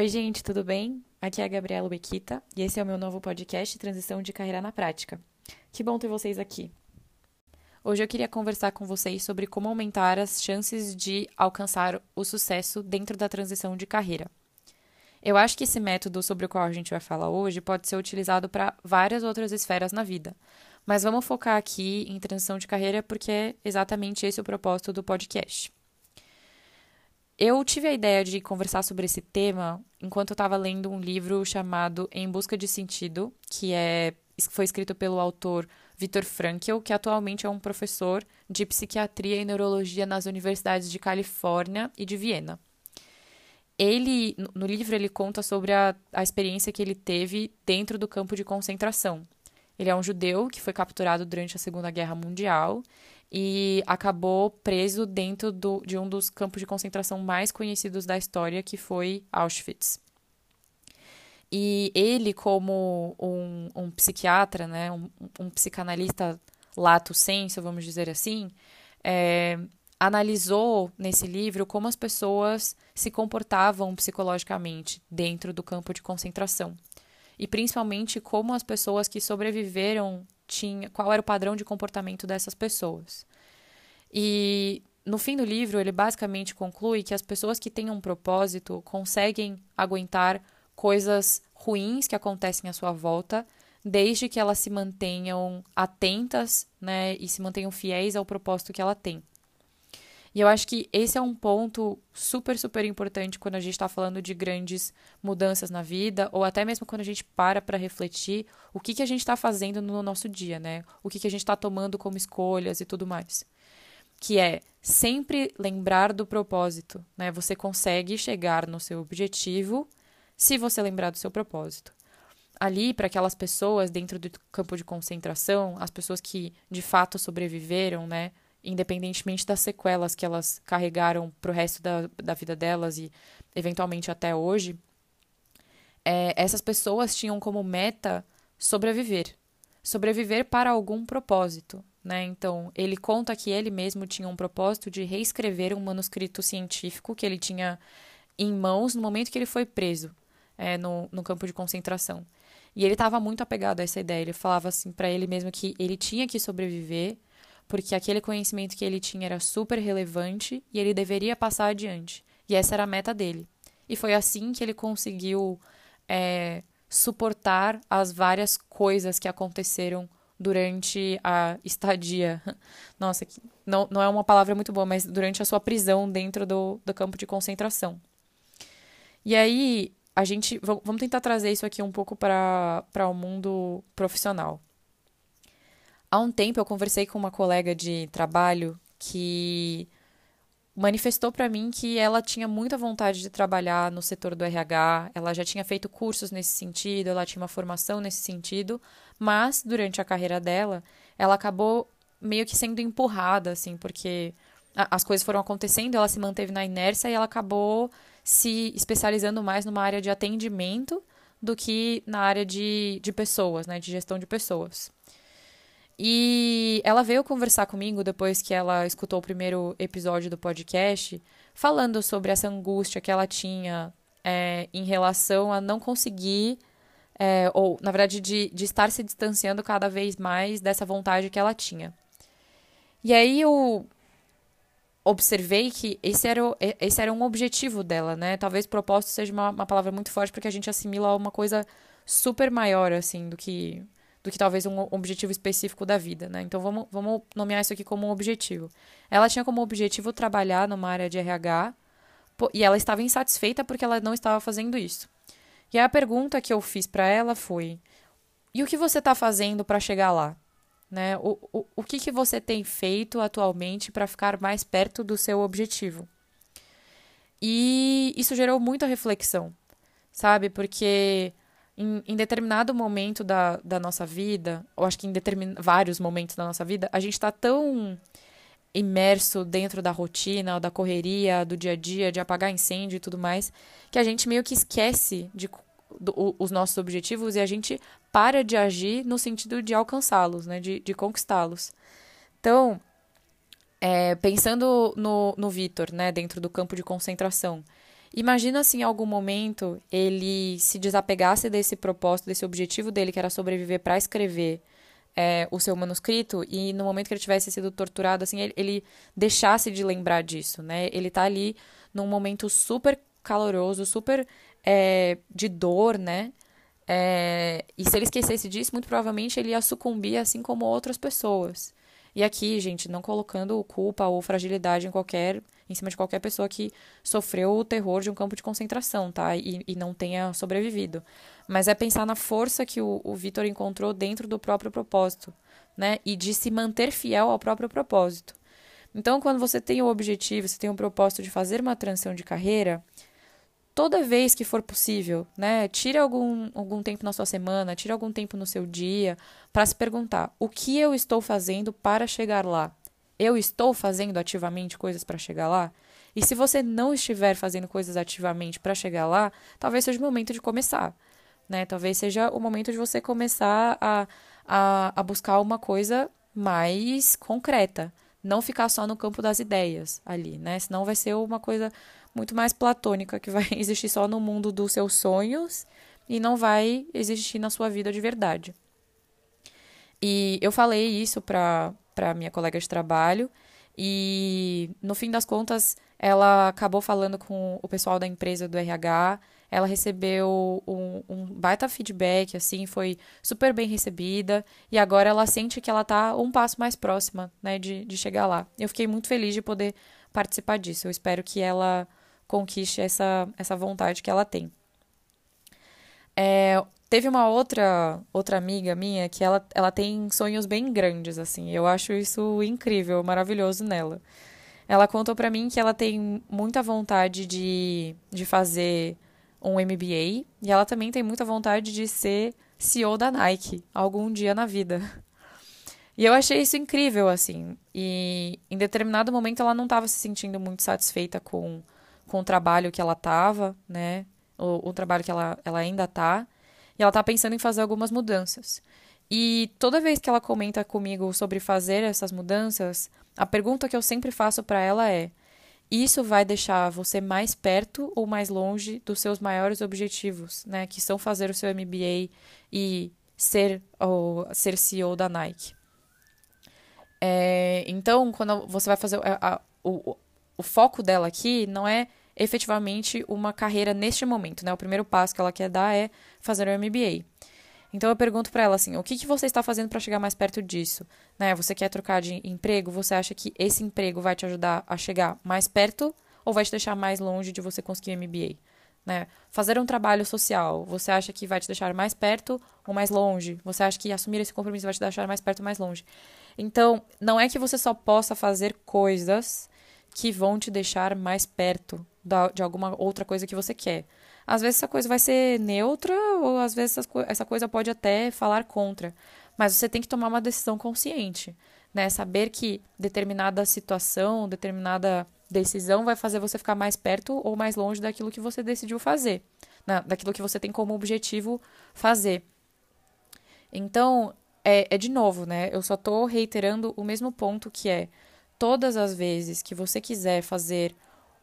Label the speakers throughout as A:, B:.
A: Oi, gente, tudo bem? Aqui é a Gabriela Bequita e esse é o meu novo podcast Transição de Carreira na Prática. Que bom ter vocês aqui. Hoje eu queria conversar com vocês sobre como aumentar as chances de alcançar o sucesso dentro da transição de carreira. Eu acho que esse método sobre o qual a gente vai falar hoje pode ser utilizado para várias outras esferas na vida, mas vamos focar aqui em transição de carreira porque é exatamente esse o propósito do podcast. Eu tive a ideia de conversar sobre esse tema enquanto eu estava lendo um livro chamado Em Busca de Sentido, que é, foi escrito pelo autor Viktor Frankl, que atualmente é um professor de psiquiatria e neurologia nas universidades de Califórnia e de Viena. Ele, no livro, ele conta sobre a, a experiência que ele teve dentro do campo de concentração. Ele é um judeu que foi capturado durante a Segunda Guerra Mundial e acabou preso dentro do, de um dos campos de concentração mais conhecidos da história, que foi Auschwitz. E ele, como um, um psiquiatra, né, um, um, psicanalista lato senso, vamos dizer assim, é, analisou nesse livro como as pessoas se comportavam psicologicamente dentro do campo de concentração. E principalmente como as pessoas que sobreviveram tinha, qual era o padrão de comportamento dessas pessoas. E no fim do livro, ele basicamente conclui que as pessoas que têm um propósito conseguem aguentar coisas ruins que acontecem à sua volta, desde que elas se mantenham atentas, né, e se mantenham fiéis ao propósito que ela tem. E eu acho que esse é um ponto super, super importante quando a gente está falando de grandes mudanças na vida, ou até mesmo quando a gente para para refletir o que, que a gente está fazendo no nosso dia, né? O que, que a gente está tomando como escolhas e tudo mais. Que é sempre lembrar do propósito, né? Você consegue chegar no seu objetivo se você lembrar do seu propósito. Ali, para aquelas pessoas dentro do campo de concentração, as pessoas que de fato sobreviveram, né? Independentemente das sequelas que elas carregaram para o resto da, da vida delas e eventualmente até hoje, é, essas pessoas tinham como meta sobreviver. Sobreviver para algum propósito. Né? Então, ele conta que ele mesmo tinha um propósito de reescrever um manuscrito científico que ele tinha em mãos no momento que ele foi preso é, no, no campo de concentração. E ele estava muito apegado a essa ideia. Ele falava assim para ele mesmo que ele tinha que sobreviver porque aquele conhecimento que ele tinha era super relevante e ele deveria passar adiante. E essa era a meta dele. E foi assim que ele conseguiu é, suportar as várias coisas que aconteceram durante a estadia. Nossa, não, não é uma palavra muito boa, mas durante a sua prisão dentro do, do campo de concentração. E aí, a gente. Vamos tentar trazer isso aqui um pouco para o mundo profissional. Há um tempo eu conversei com uma colega de trabalho que manifestou para mim que ela tinha muita vontade de trabalhar no setor do RH, ela já tinha feito cursos nesse sentido, ela tinha uma formação nesse sentido, mas durante a carreira dela, ela acabou meio que sendo empurrada, assim, porque as coisas foram acontecendo, ela se manteve na inércia e ela acabou se especializando mais numa área de atendimento do que na área de, de pessoas, né, de gestão de pessoas. E ela veio conversar comigo depois que ela escutou o primeiro episódio do podcast, falando sobre essa angústia que ela tinha é, em relação a não conseguir, é, ou na verdade de, de estar se distanciando cada vez mais dessa vontade que ela tinha. E aí eu observei que esse era, o, esse era um objetivo dela, né? Talvez propósito seja uma, uma palavra muito forte porque a gente assimila uma coisa super maior, assim, do que do que talvez um objetivo específico da vida, né? Então vamos, vamos nomear isso aqui como um objetivo. Ela tinha como objetivo trabalhar numa área de RH e ela estava insatisfeita porque ela não estava fazendo isso. E a pergunta que eu fiz para ela foi: e o que você está fazendo para chegar lá? Né? O, o, o que, que você tem feito atualmente para ficar mais perto do seu objetivo? E isso gerou muita reflexão, sabe? Porque em, em, determinado momento da, da nossa vida, ou acho que em determin, vários momentos da nossa vida, a gente está tão imerso dentro da rotina, da correria, do dia a dia, de apagar incêndio e tudo mais, que a gente meio que esquece de, do, os nossos objetivos e a gente para de agir no sentido de alcançá-los, né, de, de conquistá-los. Então, é, pensando no, no Vitor, né, dentro do campo de concentração, Imagina se em algum momento ele se desapegasse desse propósito, desse objetivo dele, que era sobreviver para escrever é, o seu manuscrito, e no momento que ele tivesse sido torturado, assim, ele, ele deixasse de lembrar disso, né? Ele tá ali num momento super caloroso, super é, de dor, né? É, e se ele esquecesse disso, muito provavelmente ele ia sucumbir assim como outras pessoas. E aqui, gente, não colocando culpa ou fragilidade em qualquer em cima de qualquer pessoa que sofreu o terror de um campo de concentração, tá? E, e não tenha sobrevivido. Mas é pensar na força que o, o Vitor encontrou dentro do próprio propósito, né? E de se manter fiel ao próprio propósito. Então, quando você tem o objetivo, você tem o propósito de fazer uma transição de carreira, toda vez que for possível, né, tire algum, algum tempo na sua semana, tire algum tempo no seu dia para se perguntar: o que eu estou fazendo para chegar lá? Eu estou fazendo ativamente coisas para chegar lá? E se você não estiver fazendo coisas ativamente para chegar lá, talvez seja o momento de começar. Né? Talvez seja o momento de você começar a, a, a buscar uma coisa mais concreta. Não ficar só no campo das ideias ali, né? Senão vai ser uma coisa muito mais platônica que vai existir só no mundo dos seus sonhos e não vai existir na sua vida de verdade. E eu falei isso para minha colega de trabalho. E no fim das contas, ela acabou falando com o pessoal da empresa do RH. Ela recebeu um, um baita feedback, assim, foi super bem recebida. E agora ela sente que ela tá um passo mais próxima, né, de, de chegar lá. Eu fiquei muito feliz de poder participar disso. Eu espero que ela conquiste essa, essa vontade que ela tem. É, Teve uma outra outra amiga minha que ela, ela tem sonhos bem grandes, assim. Eu acho isso incrível, maravilhoso nela. Ela contou para mim que ela tem muita vontade de, de fazer um MBA e ela também tem muita vontade de ser CEO da Nike algum dia na vida. E eu achei isso incrível, assim. E em determinado momento ela não estava se sentindo muito satisfeita com, com o trabalho que ela estava, né? O, o trabalho que ela, ela ainda está. E ela tá pensando em fazer algumas mudanças. E toda vez que ela comenta comigo sobre fazer essas mudanças, a pergunta que eu sempre faço para ela é: isso vai deixar você mais perto ou mais longe dos seus maiores objetivos, né, que são fazer o seu MBA e ser ou ser CEO da Nike. É, então, quando você vai fazer a, a, o, o foco dela aqui não é efetivamente uma carreira neste momento, né? O primeiro passo que ela quer dar é fazer o MBA. Então eu pergunto para ela assim: o que, que você está fazendo para chegar mais perto disso? Né? Você quer trocar de emprego? Você acha que esse emprego vai te ajudar a chegar mais perto ou vai te deixar mais longe de você conseguir o MBA? Né? Fazer um trabalho social, você acha que vai te deixar mais perto ou mais longe? Você acha que assumir esse compromisso vai te deixar mais perto ou mais longe? Então, não é que você só possa fazer coisas que vão te deixar mais perto de alguma outra coisa que você quer. Às vezes essa coisa vai ser neutra, ou às vezes essa coisa pode até falar contra. Mas você tem que tomar uma decisão consciente. Né? Saber que determinada situação, determinada decisão vai fazer você ficar mais perto ou mais longe daquilo que você decidiu fazer, né? daquilo que você tem como objetivo fazer. Então, é, é de novo, né? Eu só estou reiterando o mesmo ponto que é todas as vezes que você quiser fazer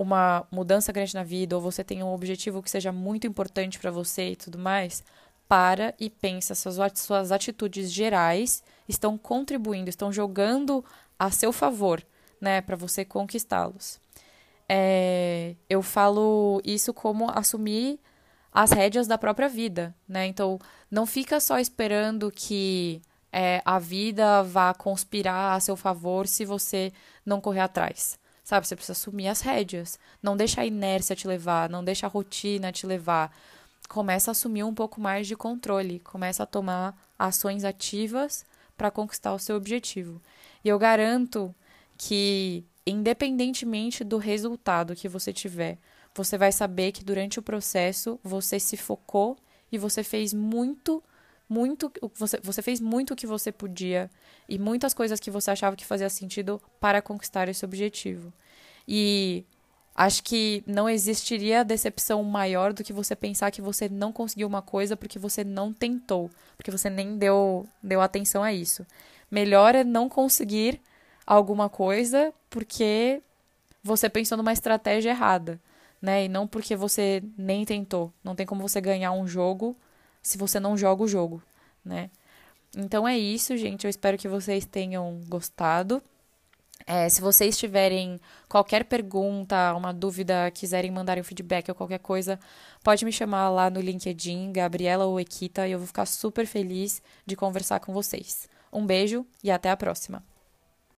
A: uma mudança grande na vida ou você tem um objetivo que seja muito importante para você e tudo mais, para e pensa se as suas atitudes gerais estão contribuindo, estão jogando a seu favor, né, para você conquistá-los. É, eu falo isso como assumir as rédeas da própria vida, né? Então, não fica só esperando que é, a vida vá conspirar a seu favor se você não correr atrás. Sabe, você precisa assumir as rédeas. Não deixa a inércia te levar, não deixa a rotina te levar. Começa a assumir um pouco mais de controle, começa a tomar ações ativas para conquistar o seu objetivo. E eu garanto que, independentemente do resultado que você tiver, você vai saber que durante o processo você se focou e você fez muito muito você, você fez muito o que você podia e muitas coisas que você achava que fazia sentido para conquistar esse objetivo. E acho que não existiria decepção maior do que você pensar que você não conseguiu uma coisa porque você não tentou, porque você nem deu, deu atenção a isso. Melhor é não conseguir alguma coisa porque você pensou numa estratégia errada. né? E não porque você nem tentou. Não tem como você ganhar um jogo se você não joga o jogo, né? Então é isso, gente. Eu espero que vocês tenham gostado. É, se vocês tiverem qualquer pergunta, uma dúvida, quiserem mandarem um feedback ou qualquer coisa, pode me chamar lá no LinkedIn, Gabriela ou Equita, e eu vou ficar super feliz de conversar com vocês. Um beijo e até a próxima!